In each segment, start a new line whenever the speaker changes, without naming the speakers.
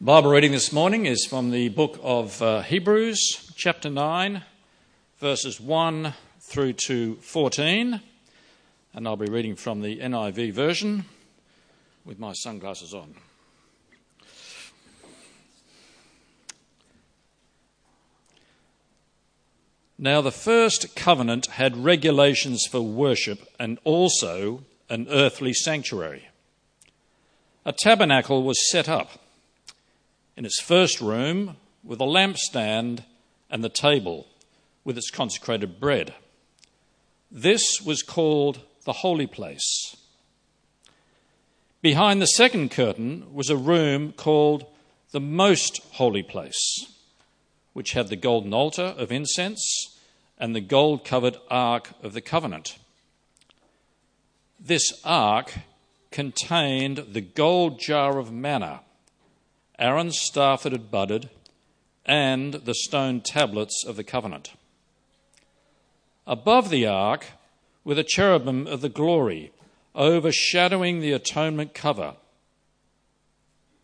Bible reading this morning is from the book of uh, Hebrews, chapter 9, verses 1 through to 14. And I'll be reading from the NIV version with my sunglasses on. Now, the first covenant had regulations for worship and also an earthly sanctuary. A tabernacle was set up in its first room with a lampstand and the table with its consecrated bread. This was called the holy place. Behind the second curtain was a room called the most holy place, which had the golden altar of incense and the gold covered ark of the covenant. This ark contained the gold jar of manna Aaron's staff that had budded, and the stone tablets of the covenant. Above the ark were the cherubim of the glory, overshadowing the atonement cover.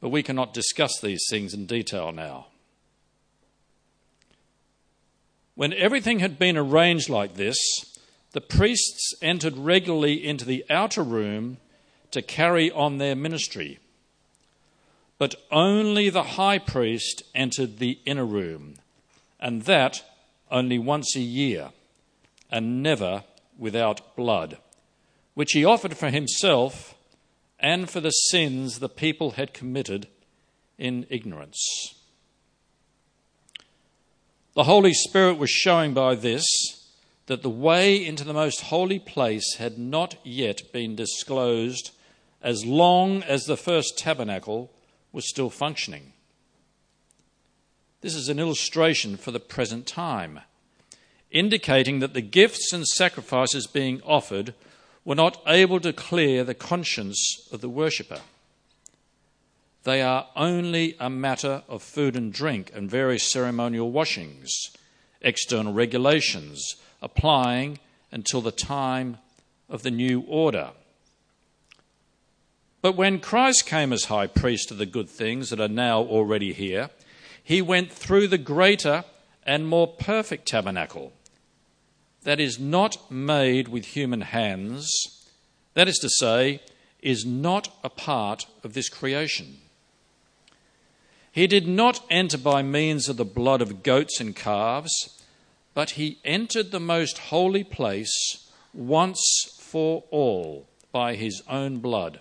But we cannot discuss these things in detail now. When everything had been arranged like this, the priests entered regularly into the outer room to carry on their ministry but only the high priest entered the inner room, and that only once a year, and never without blood, which he offered for himself and for the sins the people had committed in ignorance. The Holy Spirit was showing by this that the way into the most holy place had not yet been disclosed as long as the first tabernacle was still functioning. This is an illustration for the present time, indicating that the gifts and sacrifices being offered were not able to clear the conscience of the worshipper. They are only a matter of food and drink and various ceremonial washings, external regulations applying until the time of the new order. But when Christ came as high priest of the good things that are now already here, he went through the greater and more perfect tabernacle that is not made with human hands, that is to say, is not a part of this creation. He did not enter by means of the blood of goats and calves, but he entered the most holy place once for all by his own blood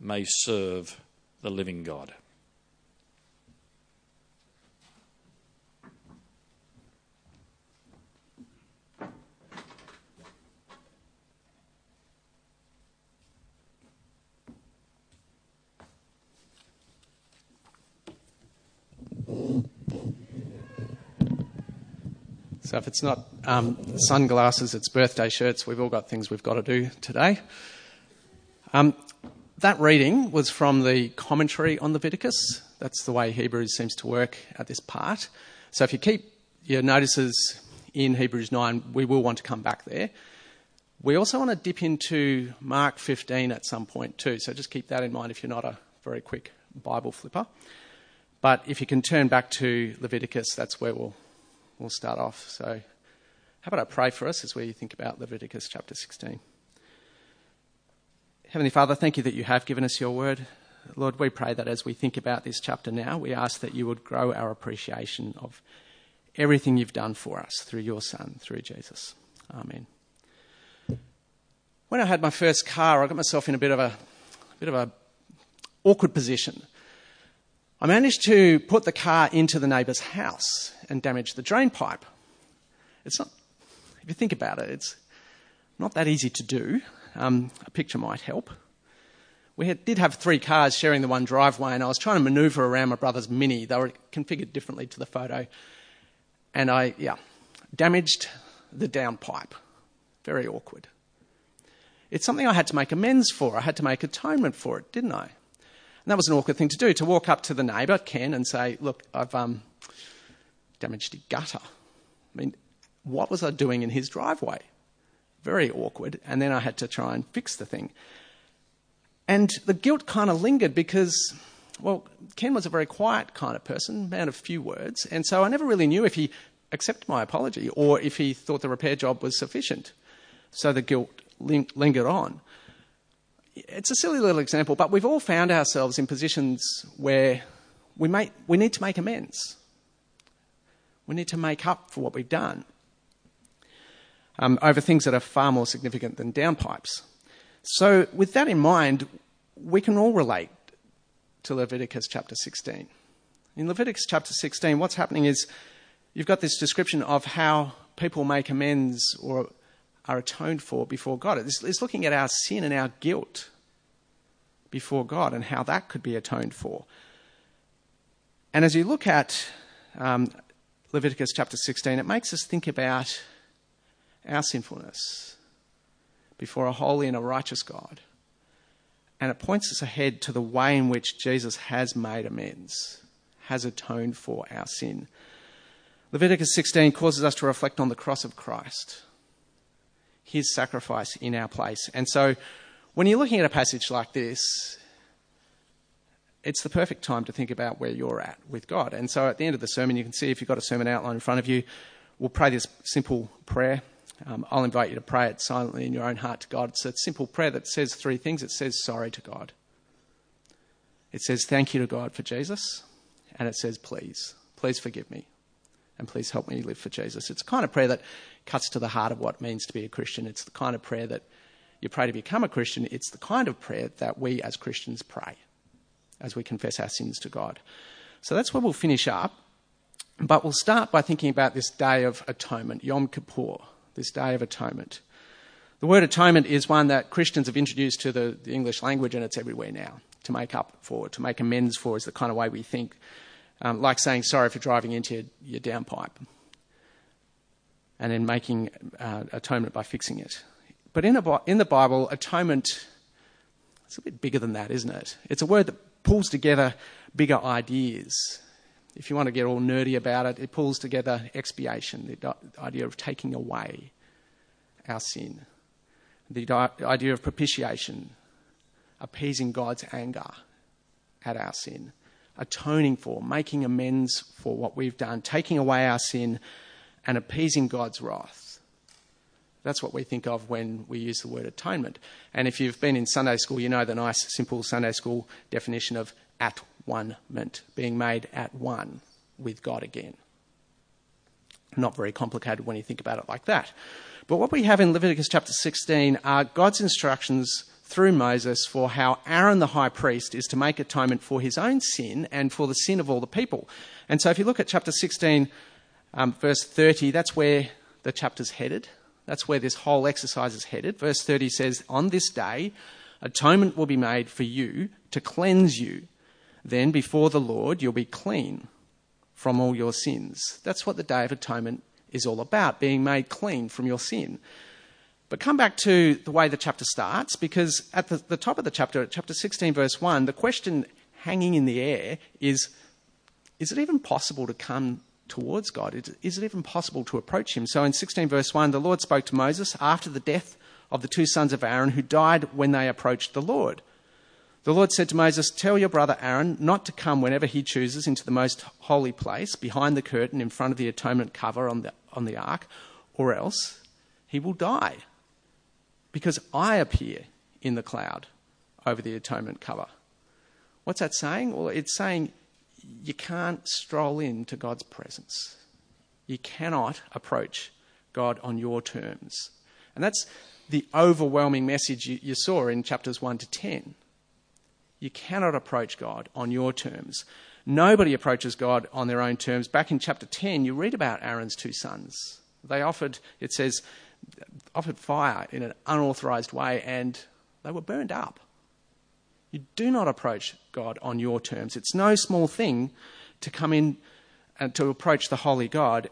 may serve the living God.
So if it's not um, sunglasses, it's birthday shirts. We've all got things we've got to do today. Um, that reading was from the commentary on Leviticus. That's the way Hebrews seems to work at this part. So if you keep your notices in Hebrews 9, we will want to come back there. We also want to dip into Mark 15 at some point too, so just keep that in mind if you're not a very quick Bible flipper. But if you can turn back to Leviticus, that's where we'll, we'll start off. So, how about I pray for us as we think about Leviticus chapter 16? Heavenly Father, thank you that you have given us your word. Lord, we pray that as we think about this chapter now, we ask that you would grow our appreciation of everything you've done for us through your Son, through Jesus. Amen. When I had my first car, I got myself in a bit of a, a bit of a awkward position. I managed to put the car into the neighbour's house and damage the drain pipe. It's not, if you think about it, it's not that easy to do. Um, a picture might help. we had, did have three cars sharing the one driveway, and I was trying to maneuver around my brother's Mini. They were configured differently to the photo. And I, yeah, damaged the downpipe. Very awkward. It's something I had to make amends for. I had to make atonement for it, didn't I? And that was an awkward thing to do, to walk up to the neighbour, Ken, and say, Look, I've um, damaged your gutter. I mean, what was I doing in his driveway? Very awkward. And then I had to try and fix the thing. And the guilt kind of lingered because, well, Ken was a very quiet kind of person, man of few words. And so I never really knew if he accepted my apology or if he thought the repair job was sufficient. So the guilt lingered on. It's a silly little example, but we've all found ourselves in positions where we, make, we need to make amends. We need to make up for what we've done um, over things that are far more significant than downpipes. So, with that in mind, we can all relate to Leviticus chapter 16. In Leviticus chapter 16, what's happening is you've got this description of how people make amends or are atoned for before God. It's, it's looking at our sin and our guilt before God and how that could be atoned for. And as you look at um, Leviticus chapter 16, it makes us think about our sinfulness before a holy and a righteous God. And it points us ahead to the way in which Jesus has made amends, has atoned for our sin. Leviticus 16 causes us to reflect on the cross of Christ, his sacrifice in our place. And so when you're looking at a passage like this, it's the perfect time to think about where you're at with God. And so at the end of the sermon, you can see if you've got a sermon outline in front of you, we'll pray this simple prayer um, I'll invite you to pray it silently in your own heart to God. It's a simple prayer that says three things it says sorry to God, it says thank you to God for Jesus, and it says please, please forgive me, and please help me live for Jesus. It's a kind of prayer that cuts to the heart of what it means to be a Christian. It's the kind of prayer that you pray to become a Christian. It's the kind of prayer that we as Christians pray as we confess our sins to God. So that's where we'll finish up. But we'll start by thinking about this day of atonement, Yom Kippur this Day of Atonement. The word atonement is one that Christians have introduced to the, the, English language, and it's everywhere now. To make up for, to make amends for, is the kind of way we think. Um, like saying sorry for driving into your, your downpipe, and then making uh, atonement by fixing it. But in, a, in the Bible, atonement it's a bit bigger than that, isn't it? It's a word that pulls together bigger ideas if you want to get all nerdy about it, it pulls together expiation, the idea of taking away our sin, the idea of propitiation, appeasing God's anger at our sin, atoning for, making amends for what we've done, taking away our sin, and appeasing God's wrath. That's what we think of when we use the word atonement. And if you've been in Sunday school, you know the nice, simple Sunday school definition of at one meant, being made at one with God again. Not very complicated when you think about it like that. But what we have in Leviticus chapter 16 are God's instructions through Moses for how Aaron the high priest is to make atonement for his own sin and for the sin of all the people. And so if you look at chapter 16, um, verse 30, that's where the chapter's headed. That's where this whole exercise is headed. Verse 30 says, On this day, atonement will be made for you to cleanse you then before the Lord you'll be clean from all your sins. That's what the Day of Atonement is all about, being made clean from your sin. But come back to the way the chapter starts, because at the, the top of the chapter, chapter 16, verse 1, the question hanging in the air is Is it even possible to come towards God? Is it even possible to approach Him? So in 16, verse 1, the Lord spoke to Moses after the death of the two sons of Aaron who died when they approached the Lord. The Lord said to Moses, Tell your brother Aaron not to come whenever he chooses into the most holy place, behind the curtain in front of the atonement cover on the, on the ark, or else he will die. Because I appear in the cloud over the atonement cover. What's that saying? Well, it's saying you can't stroll into God's presence. You cannot approach God on your terms. And that's the overwhelming message you, you saw in chapters 1 to 10. You cannot approach God on your terms. Nobody approaches God on their own terms. Back in chapter 10, you read about Aaron's two sons. They offered, it says, offered fire in an unauthorized way and they were burned up. You do not approach God on your terms. It's no small thing to come in and to approach the holy God.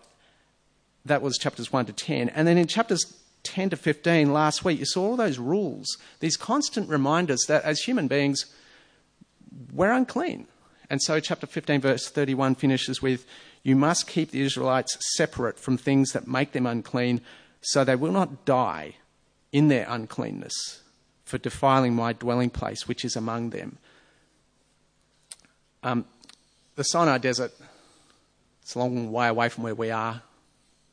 That was chapters 1 to 10. And then in chapters 10 to 15 last week, you saw all those rules, these constant reminders that as human beings, we're unclean. And so, chapter 15, verse 31 finishes with You must keep the Israelites separate from things that make them unclean, so they will not die in their uncleanness for defiling my dwelling place, which is among them. Um, the Sinai Desert, it's a long way away from where we are.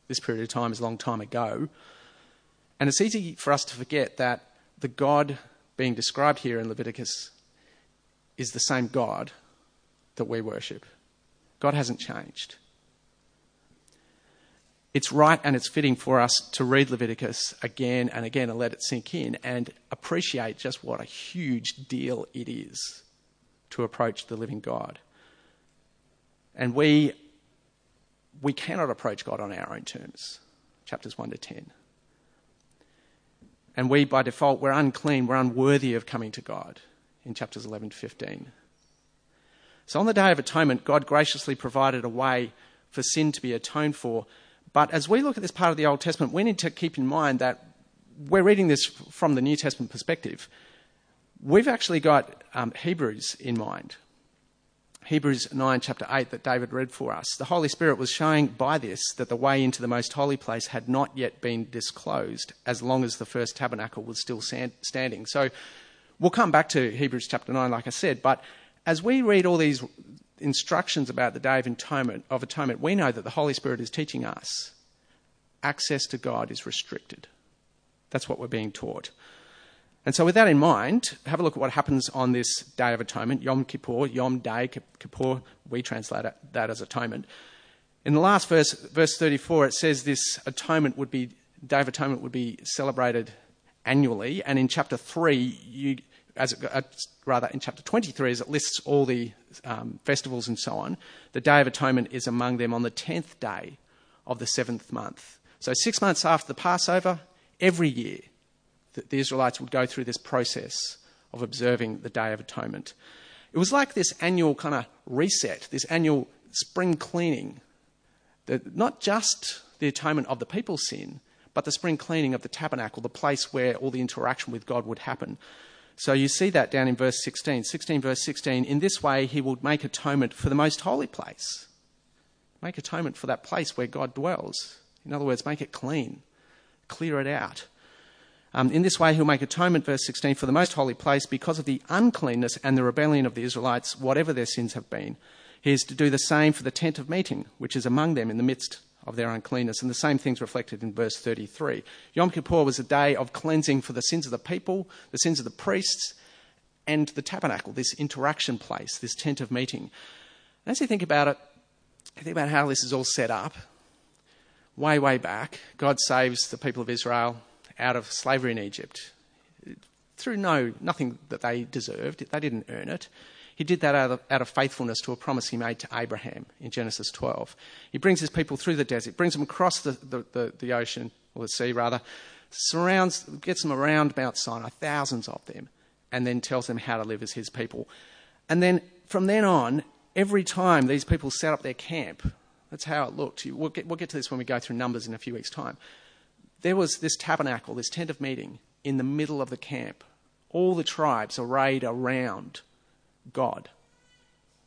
This period of time is a long time ago. And it's easy for us to forget that the God being described here in Leviticus is the same God that we worship. God hasn't changed. It's right and it's fitting for us to read Leviticus again and again and let it sink in and appreciate just what a huge deal it is to approach the living God. And we, we cannot approach God on our own terms, chapters 1 to 10. And we, by default, we're unclean, we're unworthy of coming to God in chapters 11 to 15. So on the Day of Atonement, God graciously provided a way for sin to be atoned for. But as we look at this part of the Old Testament, we need to keep in mind that we're reading this from the New Testament perspective. We've actually got um, Hebrews in mind. Hebrews 9, chapter 8, that David read for us. The Holy Spirit was showing by this that the way into the most holy place had not yet been disclosed as long as the first tabernacle was still standing. So we'll come back to Hebrews chapter 9, like I said, but as we read all these instructions about the Day of Atonement, of Atonement, we know that the Holy Spirit is teaching us access to God is restricted. That's what we're being taught. And so, with that in mind, have a look at what happens on this Day of Atonement, Yom Kippur, Yom Day, Kippur, we translate that as atonement. In the last verse, verse 34, it says this atonement would be, Day of Atonement would be celebrated annually. And in chapter 3, you, as it, uh, rather in chapter 23, as it lists all the um, festivals and so on, the Day of Atonement is among them on the 10th day of the seventh month. So, six months after the Passover, every year, the, the Israelites would go through this process of observing the Day of Atonement. It was like this annual kind of reset, this annual spring cleaning, that not just the atonement of the people's sin, but the spring cleaning of the tabernacle, the place where all the interaction with God would happen. So you see that down in verse 16. 16, verse 16. In this way, he will make atonement for the most holy place. Make atonement for that place where God dwells. In other words, make it clean, clear it out. Um, in this way, he'll make atonement, verse 16, for the most holy place because of the uncleanness and the rebellion of the Israelites, whatever their sins have been. He is to do the same for the tent of meeting, which is among them in the midst of their uncleanness. And the same thing's reflected in verse 33. Yom Kippur was a day of cleansing for the sins of the people, the sins of the priests, and the tabernacle, this interaction place, this tent of meeting. And as you think about it, think about how this is all set up. Way, way back, God saves the people of Israel out of slavery in Egypt through no nothing that they deserved. They didn't earn it. He did that out of, out of, faithfulness to a promise he made to Abraham in Genesis 12. He brings his people through the desert, brings them across the, the, the, the ocean, or the sea rather, surrounds, gets them around Mount Sinai, thousands of them, and then tells them how to live as his people. And then from then on, every time these people set up their camp, that's how it looked. We'll get, we'll get to this when we go through Numbers in a few weeks' time. There was this tabernacle, this tent of meeting, in the middle of the camp. All the tribes arrayed around God.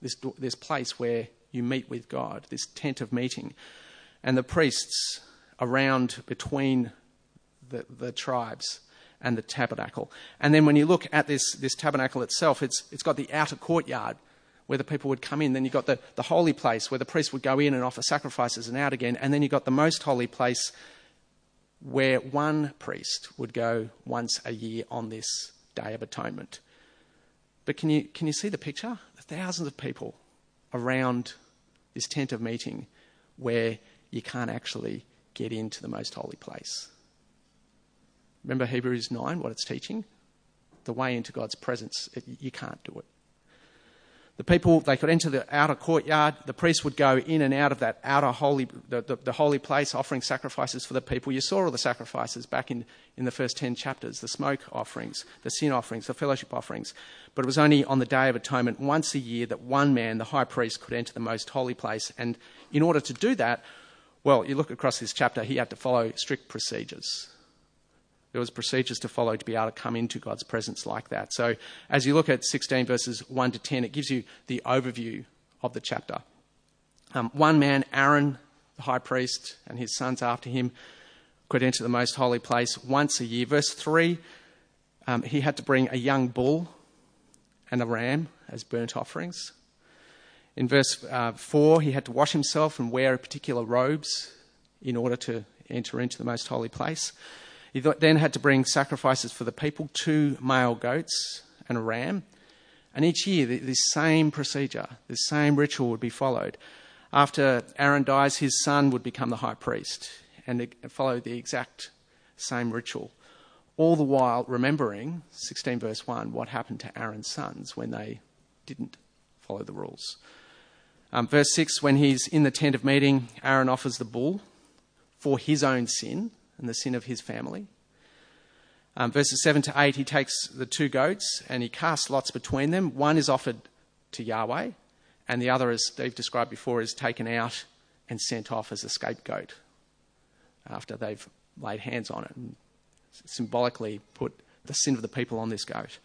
This, this place where you meet with God, this tent of meeting. And the priests around between the, the tribes and the tabernacle. And then when you look at this, this tabernacle itself, it's, it's got the outer courtyard where the people would come in. Then you've got the, the holy place where the priest would go in and offer sacrifices and out again. And then you've got the most holy place where one priest would go once a year on this Day of Atonement. But can you, can you see the picture? Thousands of people around this tent of meeting where you can't actually get into the most holy place. Remember Hebrews 9, what it's teaching? The way into God's presence, it, you can't do it. The people, they could enter the outer courtyard. The priest would go in and out of that outer holy, the, the, the, holy place, offering sacrifices for the people. You saw all the sacrifices back in, in the first 10 chapters the smoke offerings, the sin offerings, the fellowship offerings. But it was only on the Day of Atonement, once a year, that one man, the high priest, could enter the most holy place. And in order to do that, well, you look across this chapter, he had to follow strict procedures. There was procedures to follow to be able to come into God's presence like that. So as you look at 16 verses 1 to 10, it gives you the overview of the chapter. Um, one man, Aaron, the high priest, and his sons after him could enter the most holy place once a year. Verse 3, um, he had to bring a young bull and a ram as burnt offerings. In verse uh, 4, he had to wash himself and wear particular robes in order to enter into the most holy place. He then had to bring sacrifices for the people two male goats and a ram. And each year, this same procedure, this same ritual would be followed. After Aaron dies, his son would become the high priest and follow the exact same ritual. All the while remembering, 16 verse 1, what happened to Aaron's sons when they didn't follow the rules. Um, verse 6, when he's in the tent of meeting, Aaron offers the bull for his own sin and the sin of his family. Um, verses 7 to 8, he takes the two goats and he casts lots between them. One is offered to Yahweh, and the other, as Steve described before, is taken out and sent off as a scapegoat after they've laid hands on it and symbolically put the sin of the people on this goat.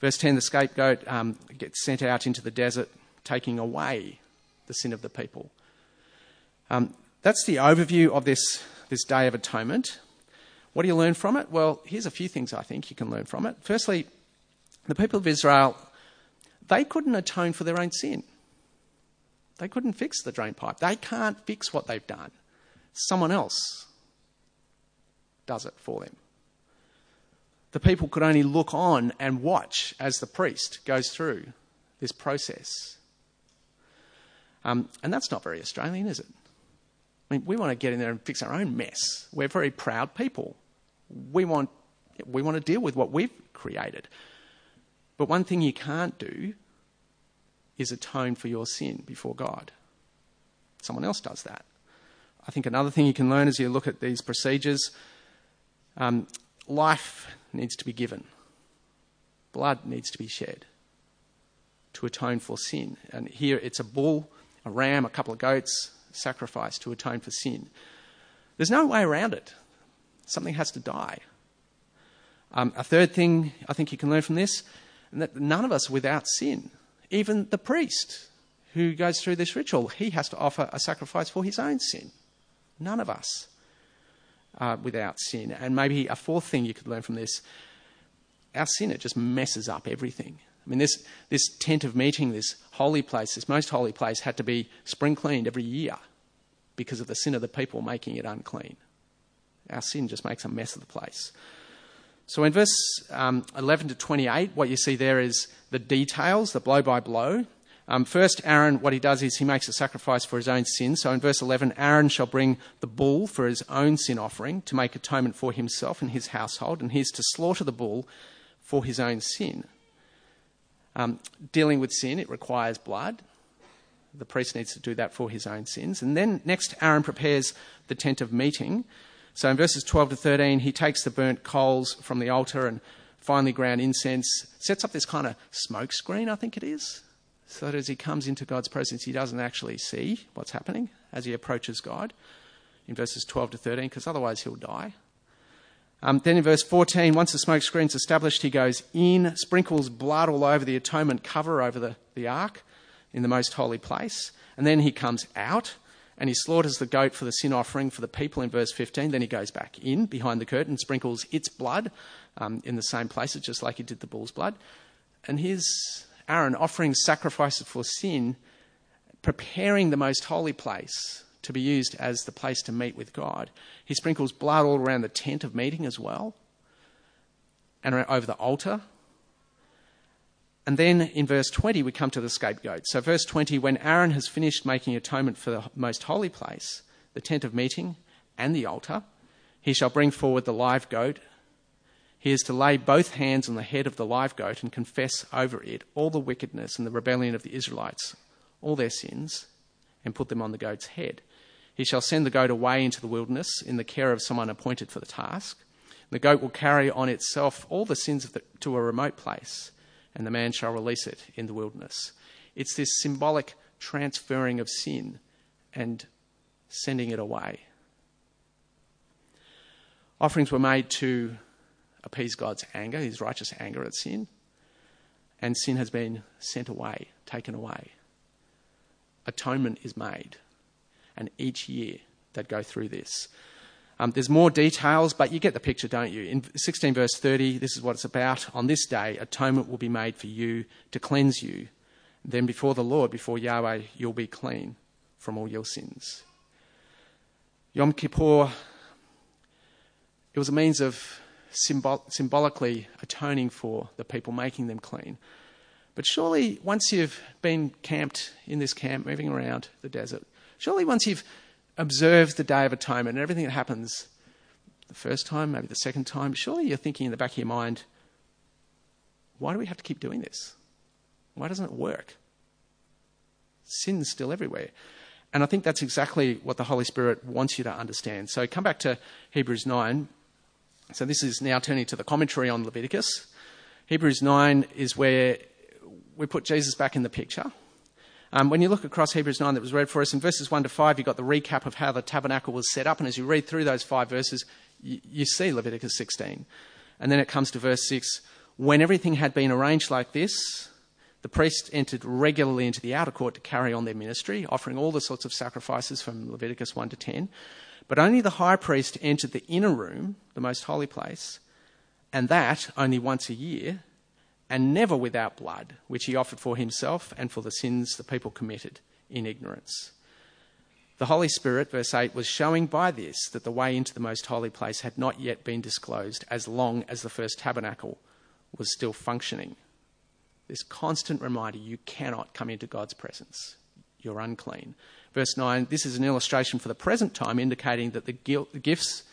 Verse 10 the scapegoat um, gets sent out into the desert, taking away the sin of the people. Um, that's the overview of this this Day of Atonement. What do you learn from it? Well, here's a few things I think you can learn from it. Firstly, the people of Israel, they couldn't atone for their own sin. They couldn't fix the drain pipe. They can't fix what they've done. Someone else does it for them. The people could only look on and watch as the priest goes through this process. Um, and that's not very Australian, is it? I mean, we want to get in there and fix our own mess. We're very proud people. We want, we want to deal with what we've created. But one thing you can't do is atone for your sin before God. Someone else does that. I think another thing you can learn as you look at these procedures um, life needs to be given, blood needs to be shed to atone for sin. And here it's a bull, a ram, a couple of goats, sacrifice to atone for sin. There's no way around it. Something has to die. Um, a third thing I think you can learn from this, and that none of us without sin. Even the priest who goes through this ritual, he has to offer a sacrifice for his own sin. None of us are without sin. And maybe a fourth thing you could learn from this our sin, it just messes up everything. I mean, this, this tent of meeting, this holy place, this most holy place, had to be spring cleaned every year because of the sin of the people making it unclean. Our sin just makes a mess of the place. So in verse um, 11 to 28, what you see there is the details, the blow by blow. Um, first, Aaron, what he does is he makes a sacrifice for his own sin. So in verse 11, Aaron shall bring the bull for his own sin offering to make atonement for himself and his household, and he is to slaughter the bull for his own sin. Um, dealing with sin, it requires blood. The priest needs to do that for his own sins. And then next, Aaron prepares the tent of meeting. So in verses 12 to 13, he takes the burnt coals from the altar and finely ground incense, sets up this kind of smoke screen, I think it is, so that as he comes into God's presence, he doesn't actually see what's happening as he approaches God in verses 12 to 13, because otherwise he'll die. Um, then in verse 14, once the smoke screen's established, he goes in, sprinkles blood all over the atonement cover over the, the ark in the most holy place. And then he comes out and he slaughters the goat for the sin offering for the people in verse 15. Then he goes back in behind the curtain, sprinkles its blood um, in the same places, just like he did the bull's blood. And here's Aaron offering sacrifices for sin, preparing the most holy place to be used as the place to meet with God. He sprinkles blood all around the tent of meeting as well, and over the altar. And then in verse 20, we come to the scapegoat. So, verse 20, when Aaron has finished making atonement for the most holy place, the tent of meeting, and the altar, he shall bring forward the live goat. He is to lay both hands on the head of the live goat and confess over it all the wickedness and the rebellion of the Israelites, all their sins, and put them on the goat's head. He shall send the goat away into the wilderness in the care of someone appointed for the task. The goat will carry on itself all the sins the, to a remote place, and the man shall release it in the wilderness. It's this symbolic transferring of sin and sending it away. Offerings were made to appease God's anger, his righteous anger at sin, and sin has been sent away, taken away. Atonement is made, and each year they go through this. Um, there's more details, but you get the picture, don't you? In 16 verse 30, this is what it's about. On this day, atonement will be made for you to cleanse you. Then before the Lord, before Yahweh, you'll be clean from all your sins. Yom Kippur, it was a means of symbol- symbolically atoning for the people, making them clean. But surely, once you've been camped in this camp, moving around the desert, surely once you've observed the Day of Atonement and everything that happens the first time, maybe the second time, surely you're thinking in the back of your mind, why do we have to keep doing this? Why doesn't it work? Sin's still everywhere. And I think that's exactly what the Holy Spirit wants you to understand. So come back to Hebrews 9. So this is now turning to the commentary on Leviticus. Hebrews 9 is where we put Jesus back in the picture. Um, when you look across Hebrews 9 that was read for us, in verses 1 to 5, you've got the recap of how the tabernacle was set up. And as you read through those five verses, you, you see Leviticus 16. And then it comes to verse 6 when everything had been arranged like this, the priests entered regularly into the outer court to carry on their ministry, offering all the sorts of sacrifices from Leviticus 1 to 10. But only the high priest entered the inner room, the most holy place, and that only once a year, and never without blood, which he offered for himself and for the sins the people committed in ignorance. The Holy Spirit, verse 8, was showing by this that the way into the most holy place had not yet been disclosed as long as the first tabernacle was still functioning. This constant reminder you cannot come into God's presence, you're unclean. Verse 9 this is an illustration for the present time, indicating that the gifts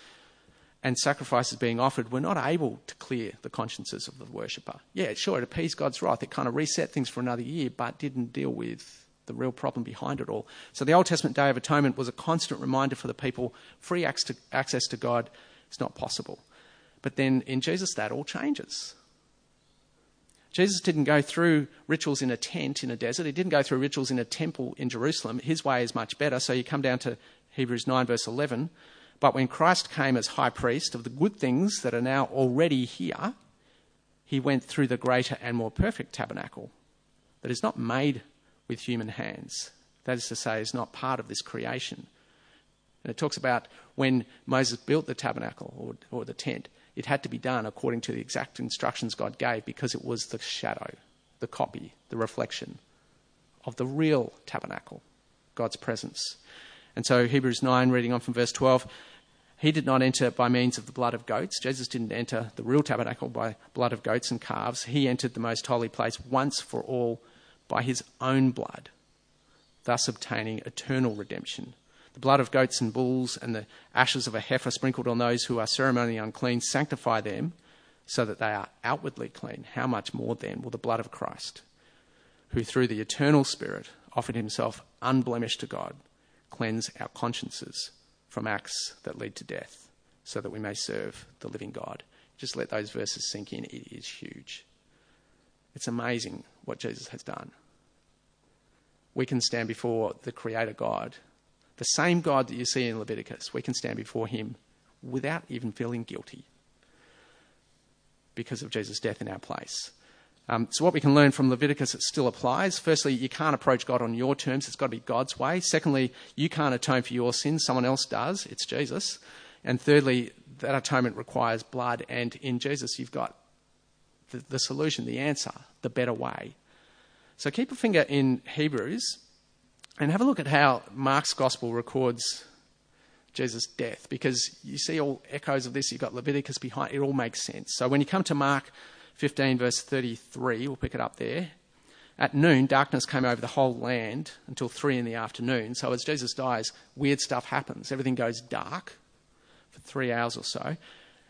and sacrifices being offered were not able to clear the consciences of the worshipper. Yeah, sure, it appeased God's wrath. It kind of reset things for another year, but didn't deal with the real problem behind it all. So the Old Testament Day of Atonement was a constant reminder for the people free access to God is not possible. But then in Jesus, that all changes. Jesus didn't go through rituals in a tent in a desert. He didn't go through rituals in a temple in Jerusalem. His way is much better. So you come down to Hebrews 9, verse 11. But when Christ came as high priest of the good things that are now already here, he went through the greater and more perfect tabernacle that is not made with human hands. That is to say, is not part of this creation. And it talks about when Moses built the tabernacle or, or the tent, it had to be done according to the exact instructions God gave because it was the shadow, the copy, the reflection of the real tabernacle, God's presence. And so, Hebrews 9, reading on from verse 12, he did not enter by means of the blood of goats. Jesus didn't enter the real tabernacle by blood of goats and calves. He entered the most holy place once for all by his own blood, thus obtaining eternal redemption. The blood of goats and bulls and the ashes of a heifer sprinkled on those who are ceremonially unclean sanctify them so that they are outwardly clean. How much more then will the blood of Christ, who through the eternal Spirit offered himself unblemished to God, cleanse our consciences from acts that lead to death, so that we may serve the living God? Just let those verses sink in. It is huge. It's amazing what Jesus has done. We can stand before the Creator God the same God that you see in Leviticus, we can stand before him without even feeling guilty because of Jesus' death in our place. Um, so, what we can learn from Leviticus, it still applies. Firstly, you can't approach God on your terms, it's got to be God's way. Secondly, you can't atone for your sins, someone else does, it's Jesus. And thirdly, that atonement requires blood, and in Jesus, you've got the, the solution, the answer, the better way. So, keep a finger in Hebrews and have a look at how Mark's gospel records Jesus' death, because you see all echoes of this. You've got Leviticus behind, it all makes sense. So when you come to Mark 15, verse 33, we'll pick it up there. At noon, darkness came over the whole land until three in the afternoon. So as Jesus dies, weird stuff happens. Everything goes dark for three hours or so.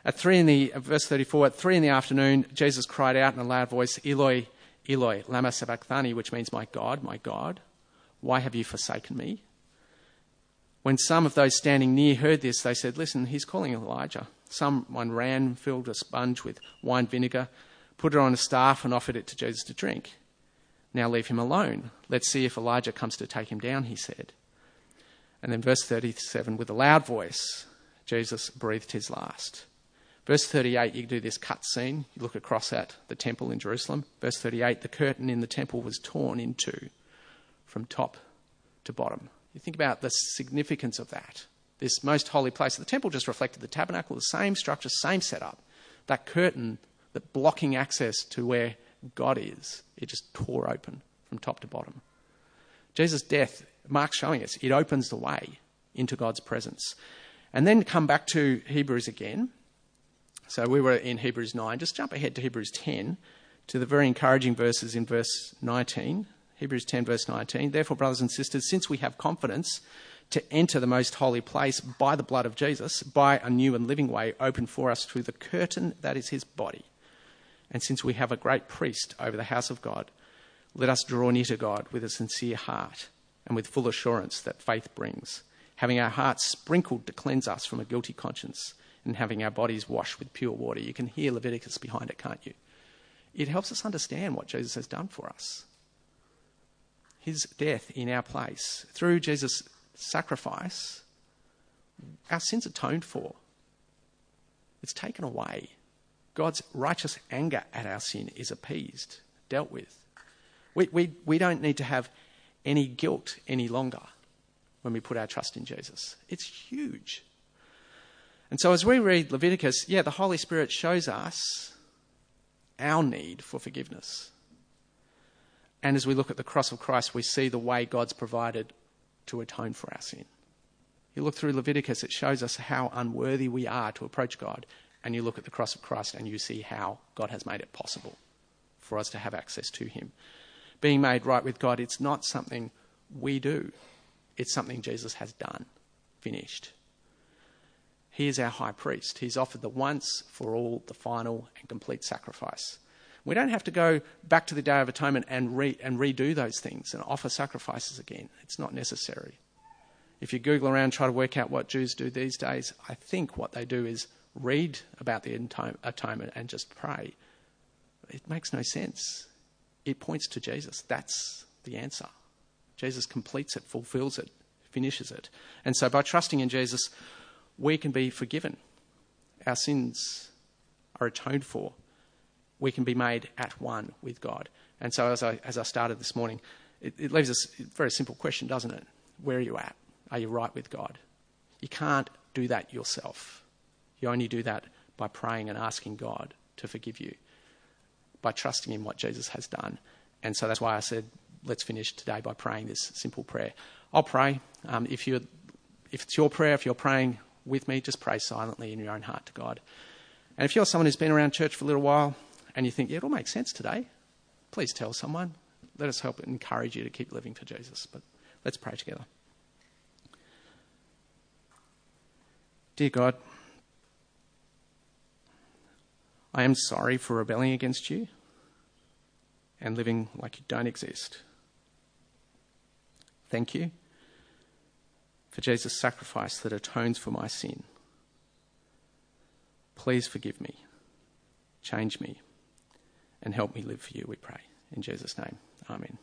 At three in the verse 34, at three in the afternoon, Jesus cried out in a loud voice, Eloi, Eloi, lama sabachthani, which means, My God, my God, why have you forsaken me? When some of those standing near heard this, they said, Listen, he's calling Elijah. Someone ran, filled a sponge with wine vinegar, put it on a staff, and offered it to Jesus to drink. Now leave him alone. Let's see if Elijah comes to take him down, he said. And then, verse 37, with a loud voice, Jesus breathed his last. Verse 38, you do this cut scene. You look across at the temple in Jerusalem. Verse 38, the curtain in the temple was torn in two from top to bottom. You think about the significance of that. This most holy place. Of the temple just reflected the tabernacle, the same structure, same setup. That curtain, that blocking access to where God is, it just tore open from top to bottom. Jesus' death, Mark's showing us, it opens the way into God's presence. And then come back to Hebrews again so we were in Hebrews 9. Just jump ahead to Hebrews 10 to the very encouraging verses in verse 19. Hebrews 10, verse 19. Therefore, brothers and sisters, since we have confidence to enter the most holy place by the blood of Jesus, by a new and living way opened for us through the curtain that is his body, and since we have a great priest over the house of God, let us draw near to God with a sincere heart and with full assurance that faith brings, having our hearts sprinkled to cleanse us from a guilty conscience and having our bodies washed with pure water. You can hear Leviticus behind it, can't you? It helps us understand what Jesus has done for us. His death in our place. Through Jesus' sacrifice, our sins atoned for. It's taken away. God's righteous anger at our sin is appeased, dealt with. We, we, we don't need to have any guilt any longer when we put our trust in Jesus. It's huge. And so as we read Leviticus, yeah, the Holy Spirit shows us our need for forgiveness. And as we look at the cross of Christ, we see the way God's provided to atone for our sin. You look through Leviticus, it shows us how unworthy we are to approach God. And you look at the cross of Christ and you see how God has made it possible for us to have access to Him. Being made right with God, it's not something we do, it's something Jesus has done, finished. He is our high priest. He's offered the once for all, the final and complete sacrifice. We don't have to go back to the Day of Atonement and, re- and redo those things and offer sacrifices again. It's not necessary. If you Google around, try to work out what Jews do these days, I think what they do is read about the atonement and just pray. It makes no sense. It points to Jesus. That's the answer. Jesus completes it, fulfills it, finishes it. And so by trusting in Jesus, we can be forgiven. Our sins are atoned for. We can be made at one with God. And so, as I, as I started this morning, it, it leaves us a very simple question, doesn't it? Where are you at? Are you right with God? You can't do that yourself. You only do that by praying and asking God to forgive you, by trusting in what Jesus has done. And so that's why I said, let's finish today by praying this simple prayer. I'll pray. Um, if, you if it's your prayer, if you're praying with me, just pray silently in your own heart to God. And if you're someone who's been around church for a little while and you think, yeah, it all makes sense today, please tell someone. Let us help encourage you to keep living for Jesus. But let's pray together. Dear God, I am sorry for rebelling against you and living like you don't exist. Thank you for Jesus' sacrifice that atones for my sin. Please forgive me, change me, and help me live for you, we pray. In Jesus' name, Amen.